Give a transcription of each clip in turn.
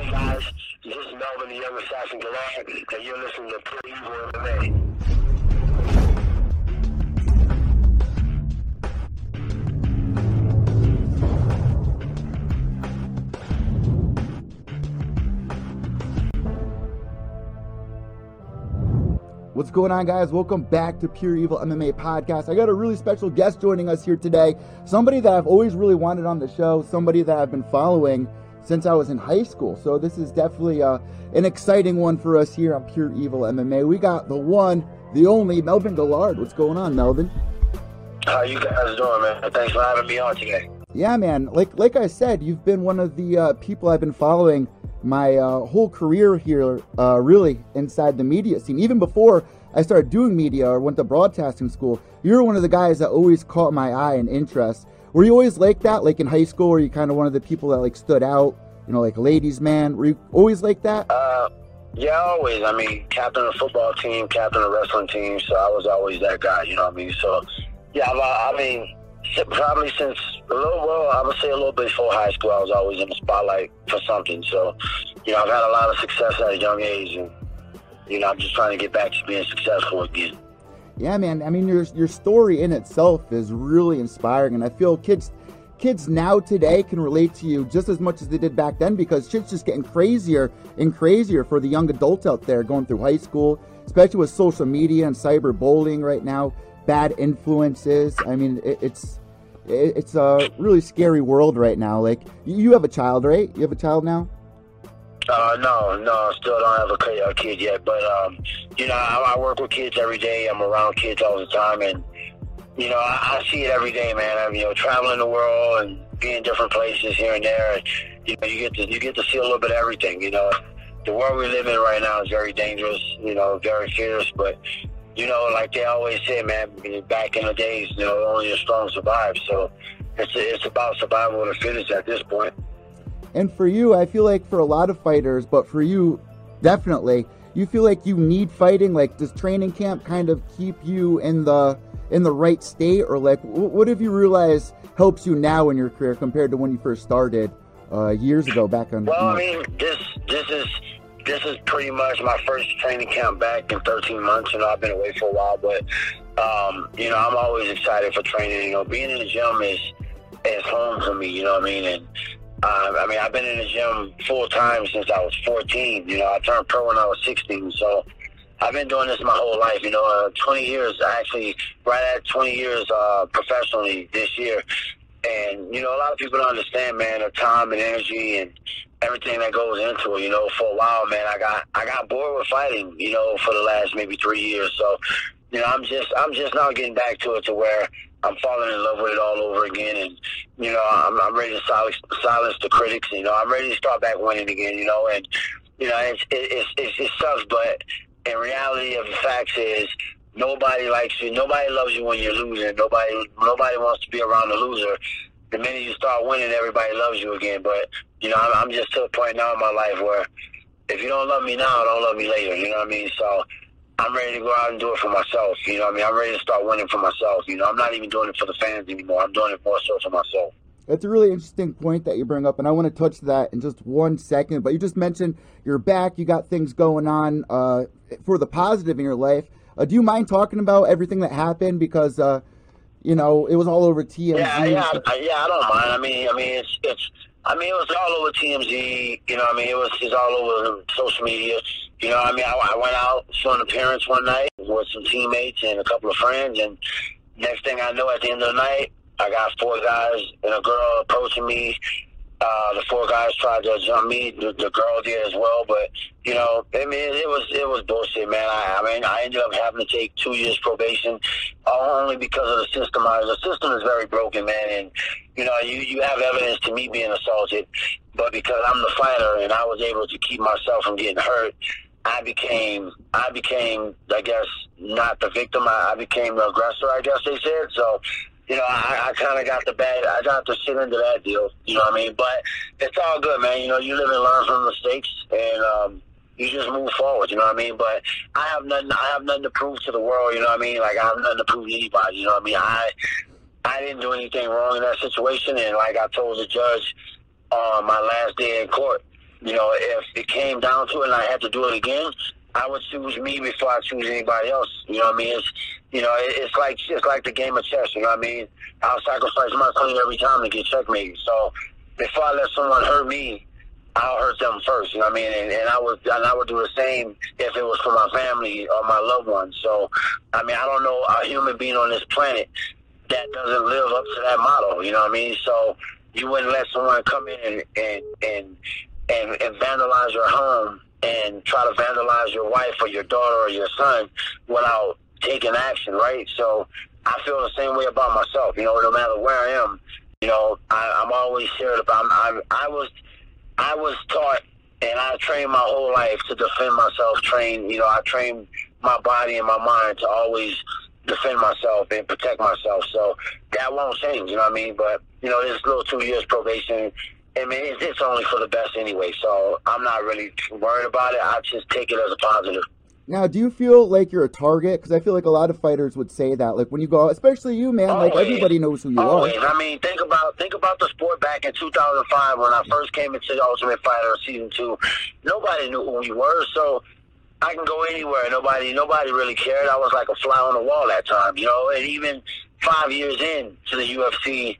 Hey guys, this is Melvin the Young Assassin Guillard, and you're listening to Pure Evil MMA. What's going on, guys? Welcome back to Pure Evil MMA Podcast. I got a really special guest joining us here today. Somebody that I've always really wanted on the show, somebody that I've been following since I was in high school. So, this is definitely uh, an exciting one for us here on Pure Evil MMA. We got the one, the only Melvin Guillard. What's going on, Melvin? How you guys doing, man? Thanks for having me on today. Yeah, man. Like like I said, you've been one of the uh, people I've been following my uh, whole career here, uh, really inside the media scene. Even before I started doing media or went to broadcasting school, you were one of the guys that always caught my eye and interest. Were you always like that? Like in high school, were you kind of one of the people that like stood out? You know, like a ladies' man. Were you always like that? Uh, yeah, always. I mean, captain of football team, captain of wrestling team, so I was always that guy. You know what I mean? So, yeah, I, I mean, probably since a little, well, I would say a little bit before high school, I was always in the spotlight for something. So, you know, I've had a lot of success at a young age, and you know, I'm just trying to get back to being successful again. Yeah, man. I mean, your your story in itself is really inspiring, and I feel kids kids now today can relate to you just as much as they did back then because shit's just getting crazier and crazier for the young adults out there going through high school, especially with social media and cyberbullying right now, bad influences. I mean, it, it's it, it's a really scary world right now. Like you have a child, right? You have a child now. Uh, no, no, still don't have a kid, a kid yet. But um, you know, I, I work with kids every day. I'm around kids all the time, and you know, I, I see it every day, man. I'm you know traveling the world and being different places here and there. And, you know, you get to you get to see a little bit of everything. You know, the world we live in right now is very dangerous. You know, very fierce, but. You know, like they always say, man. Back in the days, you know, only the strong survive. So it's it's about survival of the fittest at this point. And for you, I feel like for a lot of fighters, but for you, definitely, you feel like you need fighting. Like, does training camp kind of keep you in the in the right state, or like, what have you realized helps you now in your career compared to when you first started uh, years ago back on? Well, I mean, this this is this is pretty much my first training camp back in 13 months. You know, I've been away for a while, but um, you know, I'm always excited for training. You know, being in the gym is is home for me. You know what I mean? And uh, I mean, I've been in the gym full time since I was 14. You know, I turned pro when I was 16. So I've been doing this my whole life. You know, uh, 20 years, actually, right at 20 years uh, professionally this year. And, you know, a lot of people don't understand, man, the time and energy and everything that goes into it. You know, for a while, man, I got I got bored with fighting, you know, for the last maybe three years. So, you know, I'm just I'm just now getting back to it to where I'm falling in love with it all over again, and you know, I'm, I'm ready to silence, silence the critics. You know, I'm ready to start back winning again. You know, and you know, it's it, it's, it's it sucks, but in reality of the facts is nobody likes you. Nobody loves you when you're losing. Nobody nobody wants to be around a loser. The minute you start winning, everybody loves you again. But you know, I'm, I'm just to a point now in my life where if you don't love me now, don't love me later. You know what I mean? So. I'm ready to go out and do it for myself. You know what I mean? I'm ready to start winning for myself. You know, I'm not even doing it for the fans anymore. I'm doing it more so for myself. That's a really interesting point that you bring up, and I want to touch that in just one second. But you just mentioned you're back, you got things going on uh, for the positive in your life. Uh, do you mind talking about everything that happened? Because uh, you know it was all over TMZ. Yeah, yeah, I, yeah. I don't mind. I mean, I mean, it's it's. I mean, it was all over TMZ. You know, I mean, it was it's all over social media. You know, I mean, I, I went out for an appearance one night with some teammates and a couple of friends, and next thing I know, at the end of the night, I got four guys and a girl approaching me, Uh, the four guys tried to jump me. The, the girl did as well, but you know, I mean, it was it was bullshit, man. I, I mean, I ended up having to take two years probation only because of the system. I, The system is very broken, man, and you know, you you have evidence to me being assaulted, but because I'm the fighter and I was able to keep myself from getting hurt, I became I became I guess not the victim. I, I became the aggressor. I guess they said so you know, I, I kind of got the bad. I got to sit into that deal. You know what I mean? But it's all good, man. You know, you live and learn from mistakes, and um, you just move forward. You know what I mean? But I have nothing. I have nothing to prove to the world. You know what I mean? Like I have nothing to prove to anybody. You know what I mean? I I didn't do anything wrong in that situation, and like I told the judge on my last day in court, you know, if it came down to it and I had to do it again, I would choose me before I choose anybody else. You know what I mean? It's you know, it's like it's like the game of chess. You know what I mean? I'll sacrifice my queen every time to get checkmate. So before I let someone hurt me, I'll hurt them first. You know what I mean? And, and I would and I would do the same if it was for my family or my loved ones. So I mean, I don't know a human being on this planet that doesn't live up to that model. You know what I mean? So you wouldn't let someone come in and and and, and, and vandalize your home and try to vandalize your wife or your daughter or your son without taking action, right? So I feel the same way about myself. You know, no matter where I am, you know, I, I'm always here. About, I, I was, I was taught, and I trained my whole life to defend myself. Train, you know, I trained my body and my mind to always defend myself and protect myself. So that won't change. You know what I mean? But you know, this little two years probation. I mean, it's, it's only for the best anyway. So I'm not really worried about it. I just take it as a positive. Now, do you feel like you're a target? Because I feel like a lot of fighters would say that. Like when you go, especially you, man. Always. Like oh, everybody knows who you Always. are. I mean, think about think about the sport back in 2005 when I first came into the Ultimate Fighter season two. Nobody knew who we were, so I can go anywhere. Nobody nobody really cared. I was like a fly on the wall that time, you know. And even five years in to the UFC,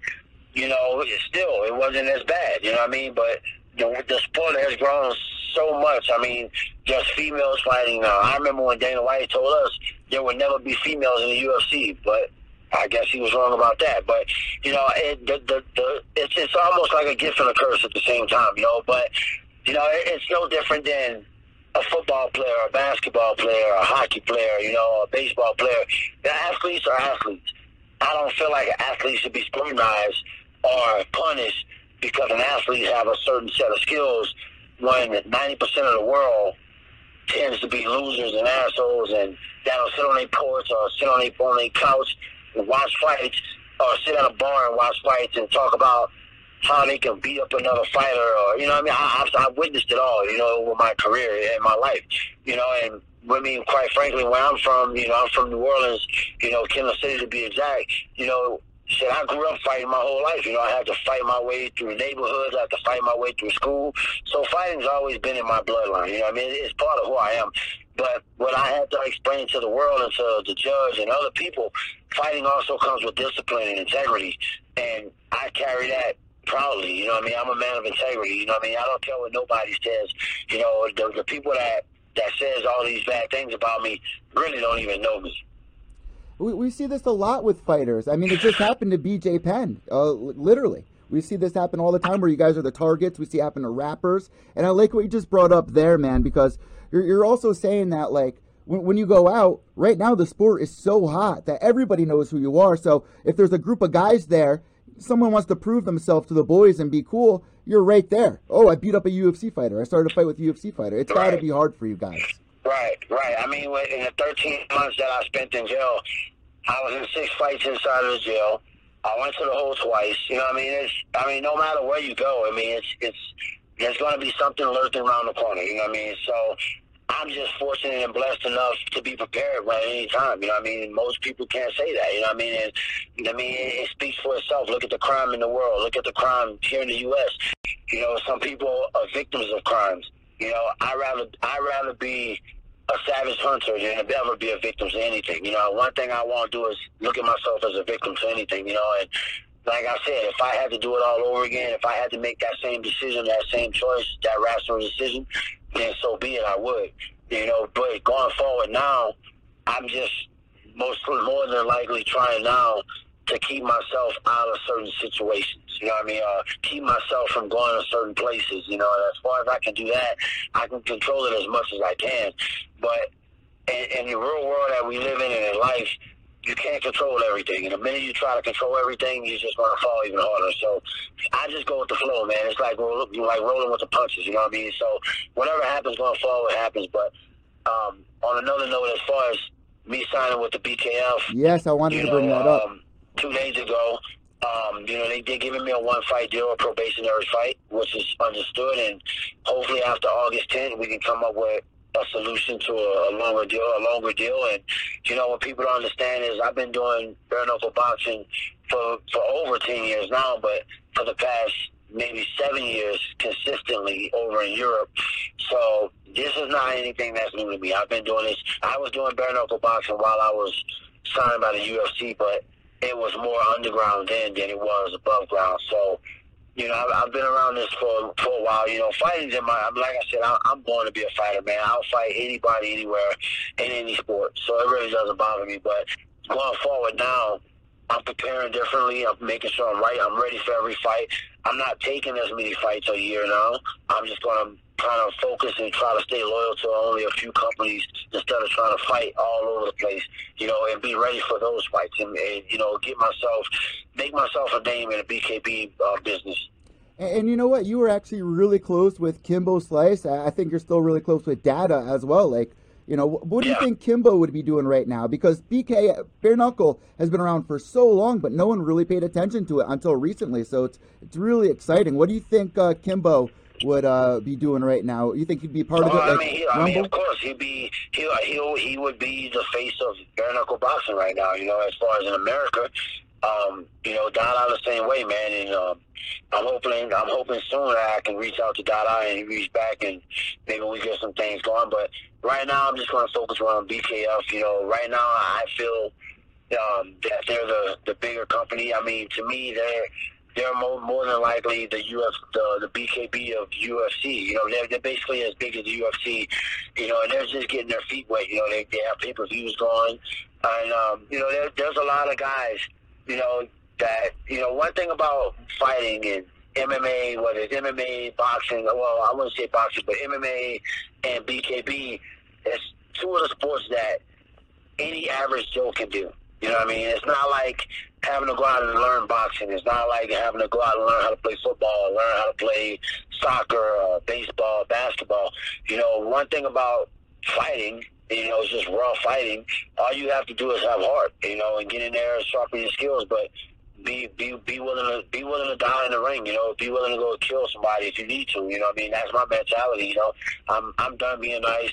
you know, still it wasn't as bad. You know what I mean? But the, the sport has grown so much. I mean, just females fighting now. I remember when Dana White told us there would never be females in the UFC, but I guess he was wrong about that. But you know, it, the, the, the, it's it's almost like a gift and a curse at the same time. You know, but you know, it, it's no different than a football player, a basketball player, a hockey player, you know, a baseball player. The athletes are athletes. I don't feel like an athlete should be scrutinized or punished because an athlete have a certain set of skills when 90% of the world tends to be losers and assholes and that'll sit on their porch or sit on their, on their couch and watch fights or sit at a bar and watch fights and talk about how they can beat up another fighter or, you know I mean? I, I've, I've witnessed it all, you know, over my career and my life, you know, and I mean, quite frankly, where I'm from, you know, I'm from New Orleans, you know, Kansas City to be exact, you know, shit, I grew up fighting my whole life. You know, I had to fight my way through neighborhoods. I had to fight my way through school. So fighting's always been in my bloodline. You know, I mean, it's part of who I am. But what I had to explain to the world and to the judge and other people, fighting also comes with discipline and integrity. And I carry that proudly. You know what I mean? I'm a man of integrity. You know what I mean? I don't care what nobody says. You know, the, the people that that says all these bad things about me really don't even know me. We, we see this a lot with fighters. I mean, it just happened to BJ Penn, uh, literally. We see this happen all the time where you guys are the targets. We see it happen to rappers. And I like what you just brought up there, man, because you're, you're also saying that, like, when, when you go out, right now the sport is so hot that everybody knows who you are. So if there's a group of guys there, someone wants to prove themselves to the boys and be cool, you're right there. Oh, I beat up a UFC fighter. I started a fight with a UFC fighter. It's right. got to be hard for you guys. Right, right. I mean, in the 13 months that I spent in jail, I was in six fights inside of the jail. I went to the hole twice. You know, what I mean, it's. I mean, no matter where you go, I mean, it's it's. There's going to be something lurking around the corner. You know what I mean? So I'm just fortunate and blessed enough to be prepared at any time. You know what I mean? Most people can't say that. You know what I mean? And, I mean, it, it speaks for itself. Look at the crime in the world. Look at the crime here in the U.S. You know, some people are victims of crimes. You know, I rather I rather be a savage hunter than to ever be a victim to anything. You know, one thing I want to do is look at myself as a victim to anything. You know, and like I said, if I had to do it all over again, if I had to make that same decision, that same choice, that rational decision, then so be it. I would. You know, but going forward now, I'm just most more than likely trying now to keep myself out of certain situations. You know what I mean? Uh, keep myself from going to certain places. You know, as far as I can do that, I can control it as much as I can. But in, in the real world that we live in and in life, you can't control everything. And the minute you try to control everything, you're just going to fall even harder. So I just go with the flow, man. It's like roll, like rolling with the punches. You know what I mean? So whatever happens going forward happens. But um, on another note, as far as me signing with the BKF, yes, I wanted to bring that up. Um, two days ago, um, you know, they, they're giving me a one fight deal, a probationary fight, which is understood. And hopefully after August 10th, we can come up with a solution to a, a, longer deal, a longer deal. And you know what people don't understand is I've been doing bare knuckle boxing for for over ten years now, but for the past maybe seven years consistently over in Europe. So this is not anything that's new to me. I've been doing this. I was doing bare knuckle boxing while I was signed by the UFC, but it was more underground then than it was above ground. So you know, I've, I've been around this for for a while. You know, fighting's in my. Like I said, I, I'm born to be a fighter, man. I'll fight anybody, anywhere, in any sport. So it really doesn't bother me. But going forward now, I'm preparing differently. I'm making sure I'm right. I'm ready for every fight. I'm not taking as many fights a year now. I'm just going to kind of focus and try to stay loyal to only a few companies instead of trying to fight all over the place, you know, and be ready for those fights and, and you know, get myself, make myself a name in the BKB uh, business. And, and, you know what? You were actually really close with Kimbo Slice. I think you're still really close with Dada as well. Like, you know, what do you think Kimbo would be doing right now? Because BK Bare Knuckle has been around for so long, but no one really paid attention to it until recently. So it's it's really exciting. What do you think uh, Kimbo would uh, be doing right now? You think he'd be part of it? Like I, mean, he, I mean, of course, he'd be he he he would be the face of bare knuckle boxing right now. You know, as far as in America, um, you know, Dada the same way, man. And um, I'm hoping I'm hoping soon that I can reach out to Dada and he reach back and maybe we get some things going. But right now, I'm just going to focus on BKF. You know, right now I feel um, that they're the the bigger company. I mean, to me, they're they're more, more than likely the UF the, the BKB of UFC. You know, they're, they're basically as big as the UFC. You know, and they're just getting their feet wet. You know, they, they have pay per views going, and um, you know, there, there's a lot of guys. You know that you know one thing about fighting and MMA, whether it's MMA, boxing. Well, I wouldn't say boxing, but MMA and BKB it's two of the sports that any average Joe can do. You know what I mean? It's not like having to go out and learn boxing. It's not like having to go out and learn how to play football, learn how to play soccer, uh, baseball, basketball. You know, one thing about fighting, you know, it's just raw fighting. All you have to do is have heart, you know, and get in there and sharpen your skills. But be be be willing to be willing to die in the ring. You know, be willing to go kill somebody if you need to. You know, I mean, that's my mentality. You know, I'm I'm done being nice.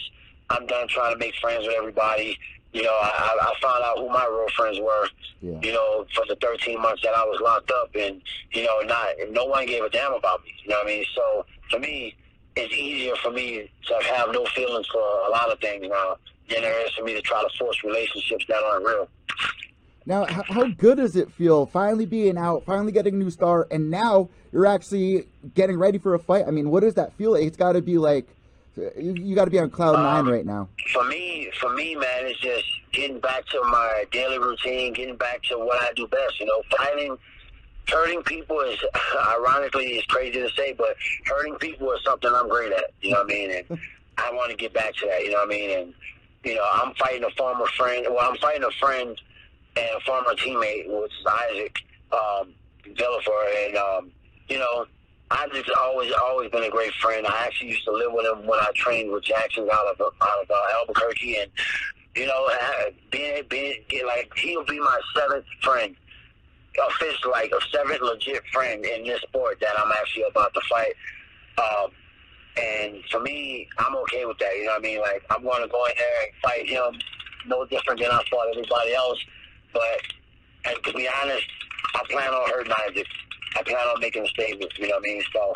I'm done trying to make friends with everybody you know, I, I found out who my real friends were, yeah. you know, for the 13 months that I was locked up, and you know, not no one gave a damn about me. You know what I mean? So for me, it's easier for me to have no feelings for a lot of things now than it is for me to try to force relationships that aren't real. Now, how good does it feel finally being out, finally getting a new star, and now you're actually getting ready for a fight? I mean, what does that feel like? It's got to be like you, you got to be on cloud um, nine right now. For me, for me, man, it's just getting back to my daily routine, getting back to what I do best. You know, fighting, hurting people is ironically is crazy to say, but hurting people is something I'm great at. You know what I mean? And I want to get back to that. You know what I mean? And you know, I'm fighting a former friend. Well, I'm fighting a friend and a former teammate, which is Isaac um, and um, you know I've just always always been a great friend. I actually used to live with him when I trained with Jackson out of out of uh, Albuquerque, and you know, being being like he'll be my seventh friend, official like a seventh legit friend in this sport that I'm actually about to fight. Um, and for me, I'm okay with that. You know what I mean? Like I'm going to go in there and fight him, no different than I fought everybody else. But and to be honest, I plan on hurting Isaac. I plan on making a statement. You know what I mean? So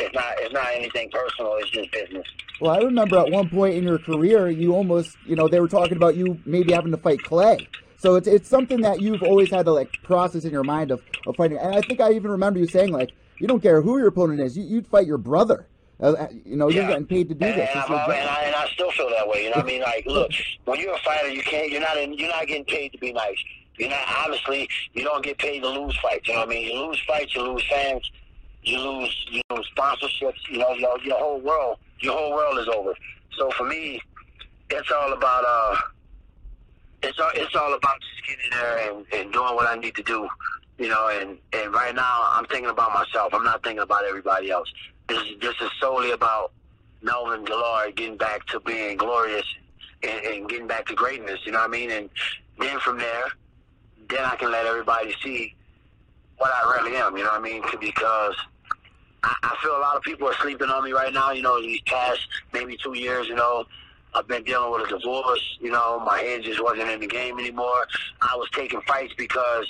it's not it's not anything personal. It's just business. Well, I remember at one point in your career, you almost you know they were talking about you maybe having to fight Clay. So it's it's something that you've always had to like process in your mind of, of fighting. And I think I even remember you saying like you don't care who your opponent is, you, would fight your brother. Uh, uh, you know, yeah. you're getting paid to do and, this. And, and, I, and, I, still feel that way. You know what I mean? Like, look, when you're a fighter, you can't. You're not. In, you're not getting paid to be nice. You know, obviously, you don't get paid to lose fights. You know what I mean? You lose fights, you lose fans, you lose, you lose sponsorships. You know, your your whole world, your whole world is over. So for me, it's all about uh, it's all it's all about just getting there and, and doing what I need to do. You know, and and right now I'm thinking about myself. I'm not thinking about everybody else. This is this is solely about Melvin Guillard getting back to being glorious and, and getting back to greatness. You know what I mean? And then from there, then I can let everybody see what I really am. You know what I mean? Because I, I feel a lot of people are sleeping on me right now. You know, these past maybe two years. You know, I've been dealing with a divorce. You know, my head just wasn't in the game anymore. I was taking fights because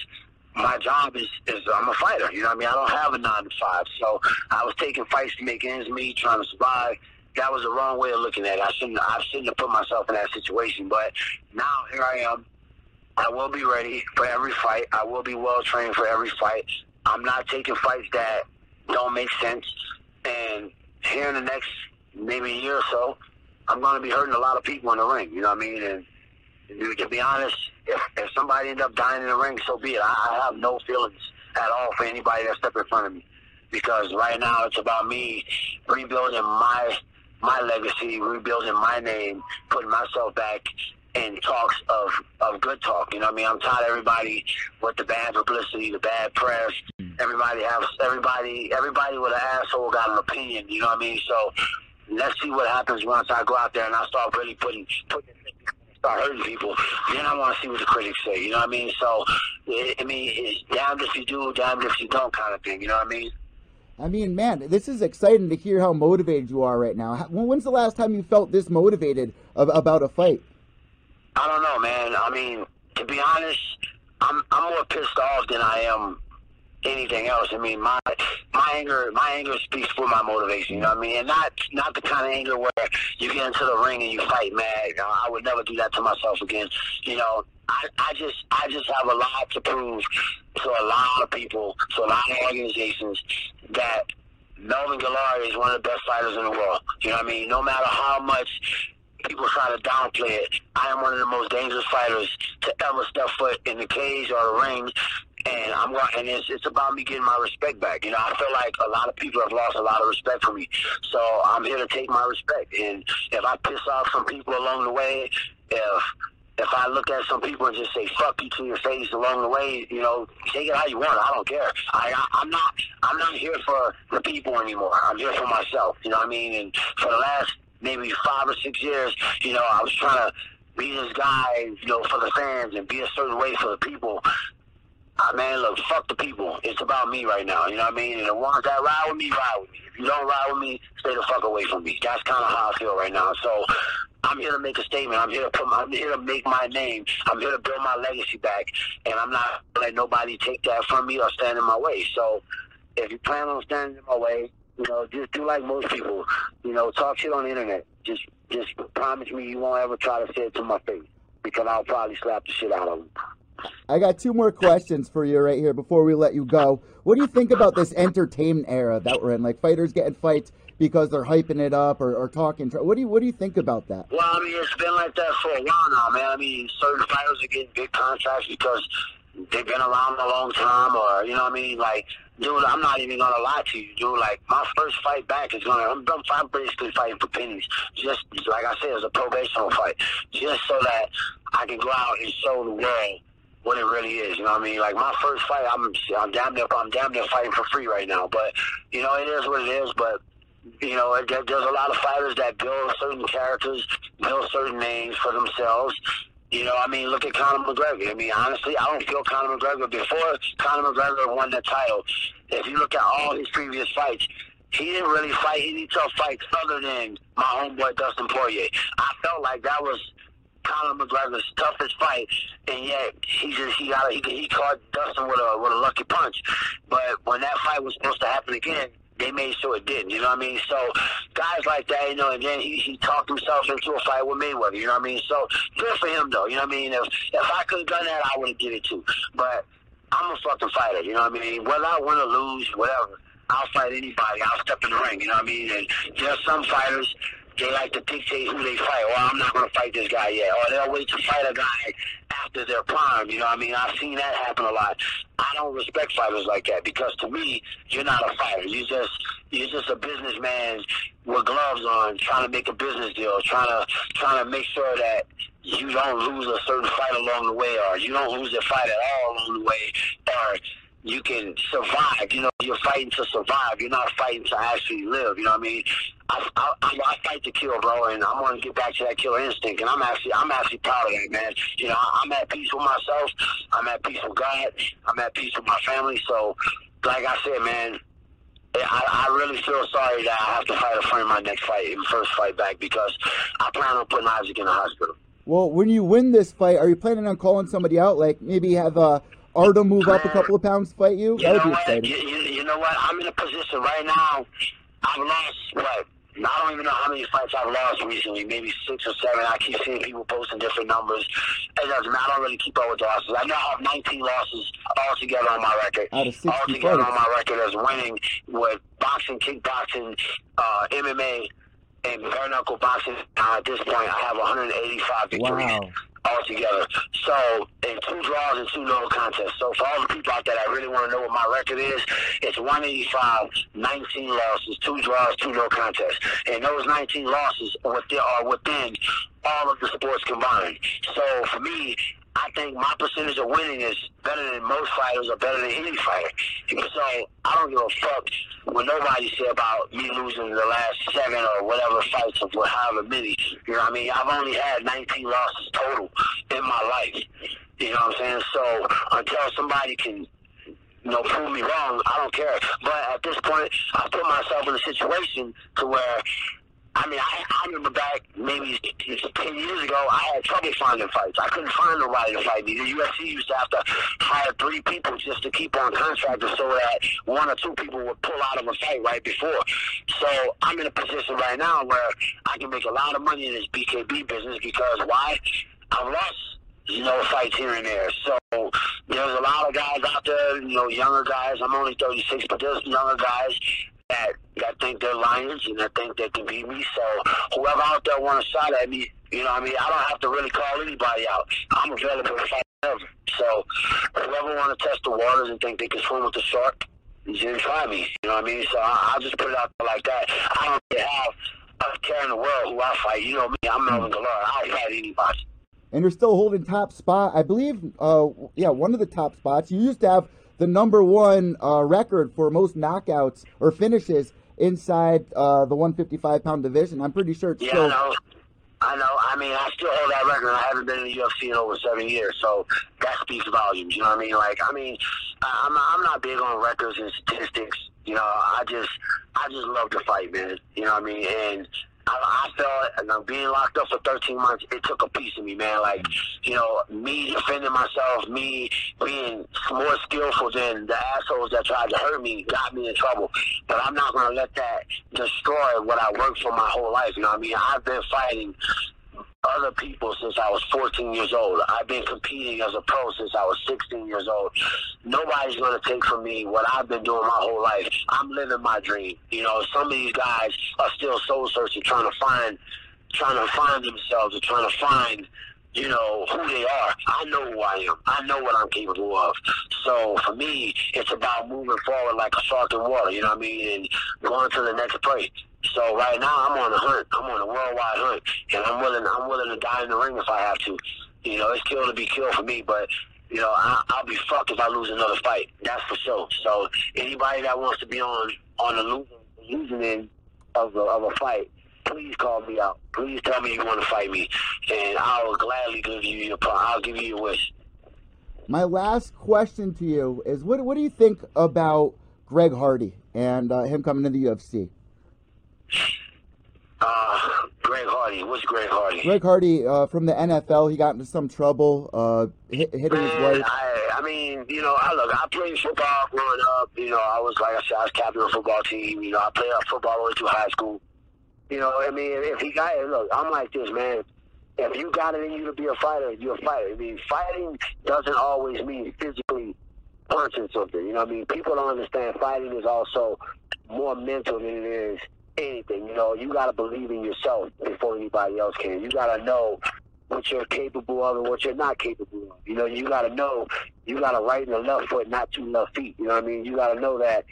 my job is, is I'm a fighter. You know what I mean? I don't have a nine to five. So I was taking fights to make ends meet, trying to survive. That was the wrong way of looking at it. I shouldn't I shouldn't have put myself in that situation. But now here I am. I will be ready for every fight. I will be well trained for every fight. I'm not taking fights that don't make sense. And here in the next maybe a year or so, I'm going to be hurting a lot of people in the ring. You know what I mean? And to be honest, if, if somebody end up dying in the ring, so be it. I, I have no feelings at all for anybody that step in front of me, because right now it's about me rebuilding my my legacy, rebuilding my name, putting myself back in talks of, of good talk. You know what I mean? I'm tired of everybody with the bad publicity, the bad press. Mm. Everybody has everybody everybody with an asshole got an opinion, you know what I mean? So let's see what happens once I go out there and I start really putting putting start hurting people, then I want to see what the critics say. You know what I mean? So, I mean, it's damned if you do, damned if you don't, kind of thing. You know what I mean? I mean, man, this is exciting to hear how motivated you are right now. When's the last time you felt this motivated about a fight? I don't know, man. I mean, to be honest, I'm I'm more pissed off than I am anything else. I mean, my my anger my anger speaks for my motivation. You know what I mean? And not not the kind of anger where you get into the ring and you fight mad. You know, I would never do that to myself again. You know, I, I just I just have a lot to prove to a lot of people, to a lot of organizations that Melvin Guillard is one of the best fighters in the world. You know what I mean? No matter how much people try to downplay it, I am one of the most dangerous fighters to ever step foot in the cage or the ring and I'm and it's it's about me getting my respect back. You know, I feel like a lot of people have lost a lot of respect for me, so I'm here to take my respect. And if I piss off some people along the way, if if I look at some people and just say "fuck you" to your face along the way, you know, take it how you want. I don't care. I, I I'm not I'm not here for the people anymore. I'm here for myself. You know what I mean? And for the last maybe five or six years, you know, I was trying to be this guy, you know, for the fans and be a certain way for the people. Uh, man, look, fuck the people. It's about me right now. You know what I mean? And the ones that ride with me, ride with me. If you don't ride with me, stay the fuck away from me. That's kind of how I feel right now. So I'm here to make a statement. I'm here to put. My, I'm here to make my name. I'm here to build my legacy back, and I'm not gonna let nobody take that from me or stand in my way. So if you plan on standing in my way, you know, just do like most people. You know, talk shit on the internet. Just, just promise me you won't ever try to say it to my face because I'll probably slap the shit out of them. I got two more questions for you right here before we let you go. What do you think about this entertainment era that we're in? Like fighters getting fights because they're hyping it up or, or talking. What do you What do you think about that? Well, I mean, it's been like that for a while now, man. I mean, certain fighters are getting big contracts because they've been around a long time, or you know what I mean. Like, dude, I'm not even gonna lie to you, dude. Like, my first fight back is gonna. I'm, I'm basically fighting for pennies, just like I said, it's a probational fight, just so that I can go out and show the world what it really is. You know what I mean? Like my first fight, I'm I'm damn near I'm damn near fighting for free right now. But you know, it is what it is. But you know, there's a lot of fighters that build certain characters, build certain names for themselves. You know, I mean, look at Conor McGregor. I mean, honestly, I don't feel Conor McGregor before Conor McGregor won the title. If you look at all his previous fights, he didn't really fight any tough fights other than my homeboy Dustin Poirier. I felt like that was Conor McGregor's toughest fight, and yet he just he got he, he caught Dustin with a with a lucky punch. But when that fight was supposed to happen again, they made sure it didn't. You know what I mean? So guys like that, you know, and then he, he talked himself into a fight with Mayweather. You know what I mean? So good for him, though. You know what I mean? If if I could have done that, I would have did it too. But I'm a fucking fighter. You know what I mean? Whether I win or lose, whatever. I'll fight anybody. I'll step in the ring. You know what I mean? And there's some fighters they like to dictate who they fight. Well, I'm not going to fight this guy yet. Or they'll wait to fight a guy after their prime. You know what I mean? I've seen that happen a lot. I don't respect fighters like that because to me, you're not a fighter. You just you're just a businessman with gloves on, trying to make a business deal, trying to trying to make sure that you don't lose a certain fight along the way, or you don't lose a fight at all along the way, or you can survive. You know, you're fighting to survive. You're not fighting to actually live. You know what I mean? I, I, I fight to kill, bro, and I'm gonna get back to that killer instinct. And I'm actually, I'm actually proud of that, man. You know, I'm at peace with myself. I'm at peace with God. I'm at peace with my family. So, like I said, man, I, I really feel sorry that I have to fight a friend in my next fight, first fight back, because I plan on putting Isaac in the hospital. Well, when you win this fight, are you planning on calling somebody out? Like maybe have uh, Artem move up a couple of pounds, fight you? you that would be exciting. You, you, you know what? I'm in a position right now. I've lost what I don't even know how many fights I've lost recently, maybe six or seven. I keep seeing people posting different numbers. It doesn't matter. I don't really keep up with the losses. I now have 19 losses altogether on my record. 60 altogether on my record as winning with boxing, kickboxing, uh, MMA, and bare knuckle boxing. Uh, at this point, I have 185 victories. Wow altogether. So, in two draws and two no contests. So, for all the people out there that really want to know what my record is, it's 185, 19 losses, two draws, two no contests. And those 19 losses are within, are within all of the sports combined. So, for me, I think my percentage of winning is better than most fighters or better than any fighter. So I don't give a fuck what nobody say about me losing the last seven or whatever fights of however many. You know what I mean? I've only had 19 losses total in my life. You know what I'm saying? So until somebody can you know, prove me wrong, I don't care. But at this point, I put myself in a situation to where I mean, I, I remember back maybe 10 years ago, I had trouble finding fights. I couldn't find nobody to fight me. The UFC used to have to hire three people just to keep on contractors so that one or two people would pull out of a fight right before. So I'm in a position right now where I can make a lot of money in this BKB business because why? I've lost you know, fights here and there. So there's a lot of guys out there, you know, younger guys. I'm only 36, but there's younger guys think they're lions and that think they can beat me. So whoever out there want a shot at me, you know, what I mean, I don't have to really call anybody out. I'm available to fight whatever. So whoever want to test the waters and think they can swim with the shark, can try me. You know what I mean? So I, I'll just put it out there like that. I don't really have a care in the world who I fight. You know me, I'm Melvin Guillard. I'll fight anybody. And you're still holding top spot. I believe, uh, yeah, one of the top spots. You used to have the number one uh, record for most knockouts or finishes inside uh, the 155 pound division. I'm pretty sure it's yeah, still. I know. I know. I mean, I still hold that record. I haven't been in the UFC in over seven years, so that speaks volumes. You know what I mean? Like, I mean, I'm I'm not big on records and statistics. You know, I just, I just love to fight, man. You know what I mean? And I, I felt, and I'm being locked up for 13 months, it took a piece of me, man. Like, you know, me defending myself, me being more skillful than the assholes that tried to hurt me got me in trouble. But I'm not going to let that destroy what I worked for my whole life. You know what I mean? I've been fighting other people since I was 14 years old. I've been competing as a pro since I was 16 years old. Nobody's going to take from me what I've been doing my whole life. I'm living my dream. You know, some of these guys are still soul searching, trying to find, trying to find themselves, or trying to find you know, who they are. I know who I am. I know what I'm capable of. So for me, it's about moving forward like a shark in water, you know what I mean, and going to the next prey. So right now I'm on a hunt. I'm on a worldwide hunt, and I'm willing. I'm willing to die in the ring if I have to. You know, it's kill to be killed for me, but you know, I, I'll be fucked if I lose another fight. That's for sure. So anybody that wants to be on on the losing, losing end of a, of a fight, please call me out. Please tell me you want to fight me, and I will gladly give you your. I'll give you your wish. My last question to you is: What What do you think about Greg Hardy and uh, him coming to the UFC? Uh, Greg Hardy. Greg Hardy? Greg Hardy uh, from the NFL. He got into some trouble, uh, hit, hitting Man, his wife. I, I mean, you know, I look. I played football growing up. You know, I was like I said, I was captain of the football team. You know, I played football all the way through high school. You know, I mean, if he got it, look, I'm like this, man. If you got it in you to be a fighter, you're a fighter. I mean, fighting doesn't always mean physically punching something. You know what I mean? People don't understand fighting is also more mental than it is anything. You know, you got to believe in yourself before anybody else can. You got to know what you're capable of and what you're not capable of. You know, you got to know you got to right in the left foot, not two left feet. You know what I mean? You got to know that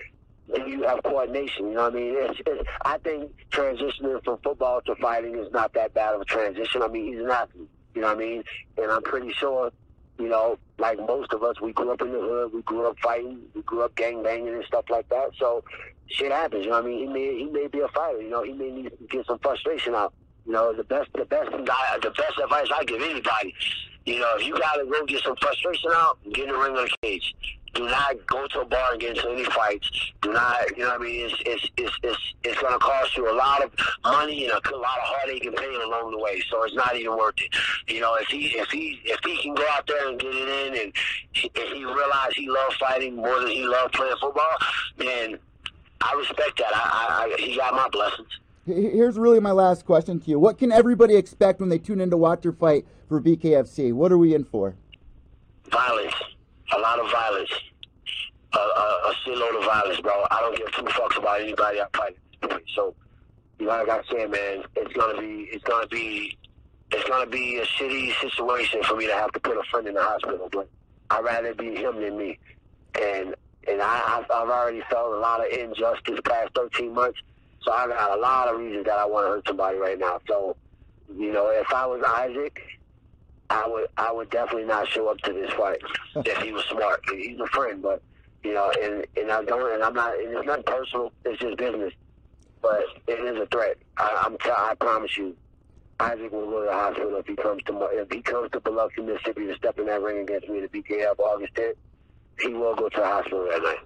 and you have coordination. You know what I mean? It's, it's, I think transitioning from football to fighting is not that bad of a transition. I mean, he's an athlete. You know what I mean? And I'm pretty sure, you know, like most of us, we grew up in the hood, we grew up fighting, we grew up gang banging and stuff like that. So shit happens. You know what I mean? He may he may be a fighter. You know, he may need to get some frustration out. You know, the best the best the best advice I give anybody. You know, if you gotta go get some frustration out, get in the ring of the cage do not go to a bar and get into any fights. Do not, you know what I mean? It's it's it's it's, it's going to cost you a lot of money and a, lot of heartache and pain along the way. So it's not even worth it. You know, if he if he if he can go out there and get it in, and if he realize he loves fighting more than he loves playing football, then I respect that. I, I, he got my blessings. Here's really my last question to you. What can everybody expect when they tune in to watch your fight for BKFC? What are we in for? Violence a lot of violence, a, a, a shitload of violence, bro. I don't give two fucks about anybody I fight. So, you know, like I said, man, it's gonna be, it's gonna be, it's gonna be a shitty situation for me to have to put a friend in the hospital. But I'd rather be him than me, and and I, I've, I've already felt a lot of injustice past 13 months. So I got a lot of reasons that I want to hurt somebody right now. So, you know, if I was Isaac I would I would definitely not show up to this fight if he was smart. He's a friend, but you know, and and I don't, and I'm not. And it's not personal. It's just business. But it is a threat. I, I'm. T- I promise you, Isaac will go to the hospital if he comes to if he comes to Biloxi, Mississippi, to step in that ring against me the BKF August 10th. He will go to the hospital that night,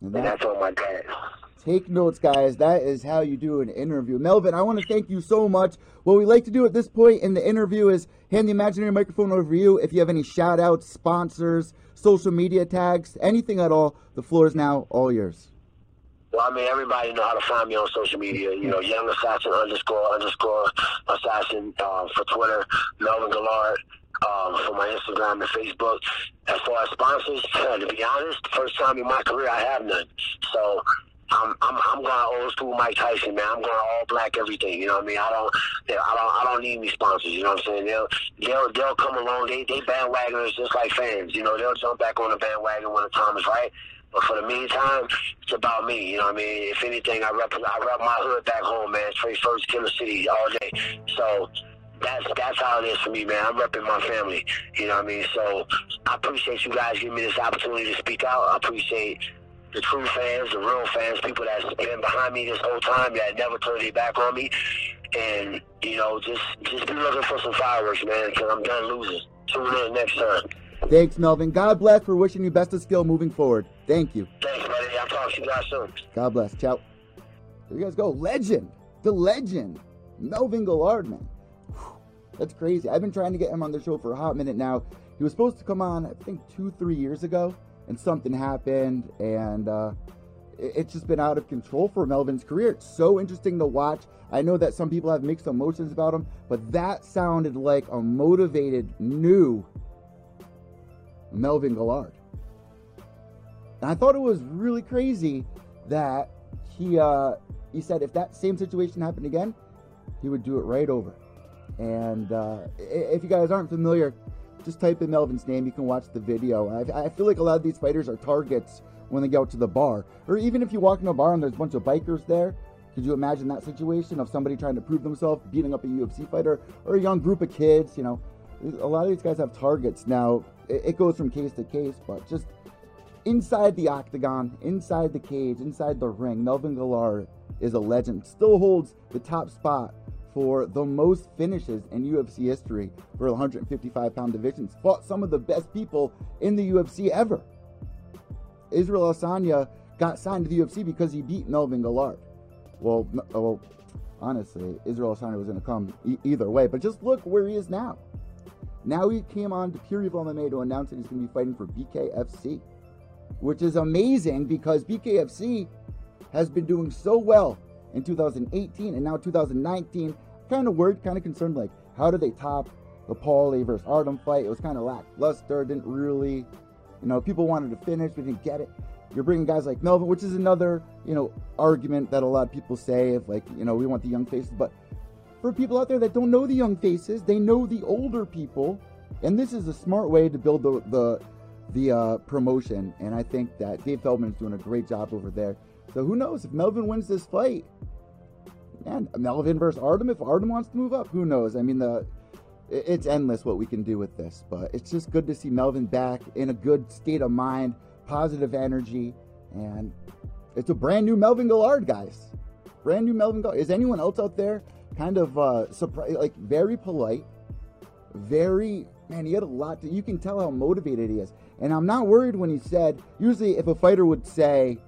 and, and that's on my dad. Take notes, guys. That is how you do an interview. Melvin, I want to thank you so much. What we like to do at this point in the interview is hand the imaginary microphone over to you. If you have any shout outs, sponsors, social media tags, anything at all, the floor is now all yours. Well, I mean, everybody know how to find me on social media. You know, Young Assassin underscore underscore Assassin uh, for Twitter, Melvin Guillard um, for my Instagram and Facebook. As far as sponsors, to be honest, first time in my career I have none. So I'm I'm I'm going old school Mike Tyson, man. I'm going all black everything. You know what I mean? I don't I don't I don't need any sponsors. You know what I'm saying? They'll they'll they'll come along. They they bandwagoners just like fans. You know they'll jump back on the bandwagon when the time is right. But for the meantime, it's about me. You know what I mean? If anything, I rep I rep my hood back home, man. Trey First, Killer City, all day. So that's that's how it is for me, man. I'm repping my family. You know what I mean? So I appreciate you guys giving me this opportunity to speak out. I appreciate the true fans, the real fans, people that's been behind me this whole time that never turned their back on me. And, you know, just just be looking for some fireworks, man, because I'm done losing. Tune in next time. Thanks, Melvin. God bless for wishing you best of skill moving forward. Thank you. Thanks, buddy. I'll talk to you guys soon. God bless. Ciao. There you guys go. Legend. The legend. Melvin Guillard, man. That's crazy. I've been trying to get him on the show for a hot minute now. He was supposed to come on, I think, two, three years ago and something happened, and uh, it's just been out of control for Melvin's career. It's so interesting to watch. I know that some people have mixed emotions about him, but that sounded like a motivated, new Melvin Guillard. And I thought it was really crazy that he uh, he said if that same situation happened again, he would do it right over. And uh, if you guys aren't familiar, just type in Melvin's name. You can watch the video. I, I feel like a lot of these fighters are targets when they go to the bar. Or even if you walk in a bar and there's a bunch of bikers there, could you imagine that situation of somebody trying to prove themselves, beating up a UFC fighter or a young group of kids? You know, a lot of these guys have targets. Now, it goes from case to case, but just inside the octagon, inside the cage, inside the ring, Melvin Guillard is a legend. Still holds the top spot for the most finishes in UFC history for 155 pound divisions. Fought some of the best people in the UFC ever. Israel Adesanya got signed to the UFC because he beat Melvin Guillard. Well, uh, well, honestly, Israel Adesanya was going to come e- either way, but just look where he is now. Now he came on to Pure Evil MMA to announce that he's going to be fighting for BKFC, which is amazing because BKFC has been doing so well in 2018 and now 2019. Kind of worried, kind of concerned, like, how do they top the Paulie versus Artem fight? It was kind of lackluster, didn't really, you know, people wanted to finish, we didn't get it. you're bringing guys like Melvin, which is another, you know, argument that a lot of people say of like, you know, we want the young faces. But for people out there that don't know the young faces, they know the older people. And this is a smart way to build the, the, the uh, promotion. And I think that Dave Feldman is doing a great job over there. So who knows if Melvin wins this fight? Man, Melvin versus Artem. If Artem wants to move up, who knows? I mean, the it's endless what we can do with this. But it's just good to see Melvin back in a good state of mind, positive energy, and it's a brand new Melvin Guillard, guys. Brand new Melvin Guillard. Is anyone else out there kind of uh, surprised, like very polite, very man? He had a lot to. You can tell how motivated he is, and I'm not worried when he said. Usually, if a fighter would say,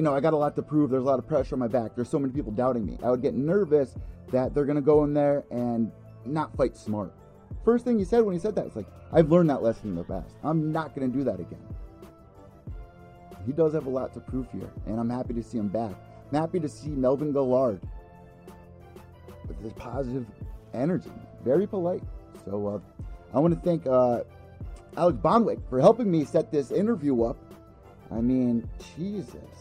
you know, I got a lot to prove. There's a lot of pressure on my back. There's so many people doubting me. I would get nervous that they're going to go in there and not fight smart. First thing he said when he said that, it's like, I've learned that lesson in the past. I'm not going to do that again. He does have a lot to prove here, and I'm happy to see him back. I'm happy to see Melvin Guillard with this positive energy, very polite. So uh, I want to thank uh, Alex Bonwick for helping me set this interview up. I mean, Jesus.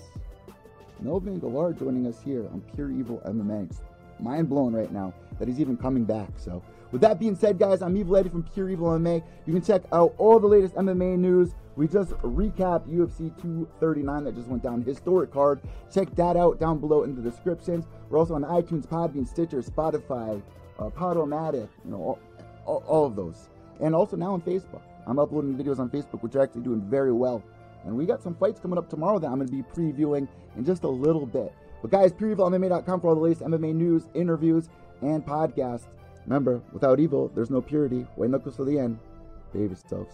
Melvin Guillard joining us here on Pure Evil MMA. Mind blown right now that he's even coming back. So, with that being said, guys, I'm Evil Eddie from Pure Evil MMA. You can check out all the latest MMA news. We just recapped UFC 239 that just went down, historic card. Check that out down below in the descriptions. We're also on iTunes, Podbean, Stitcher, Spotify, uh, Podomatic, you know, all, all, all of those. And also now on Facebook. I'm uploading videos on Facebook, which are actually doing very well. And we got some fights coming up tomorrow that I'm going to be previewing in just a little bit. But guys, pureevilmma.com for all the latest MMA news, interviews, and podcasts. Remember, without evil, there's no purity. White knuckles to the end. Behave yourselves.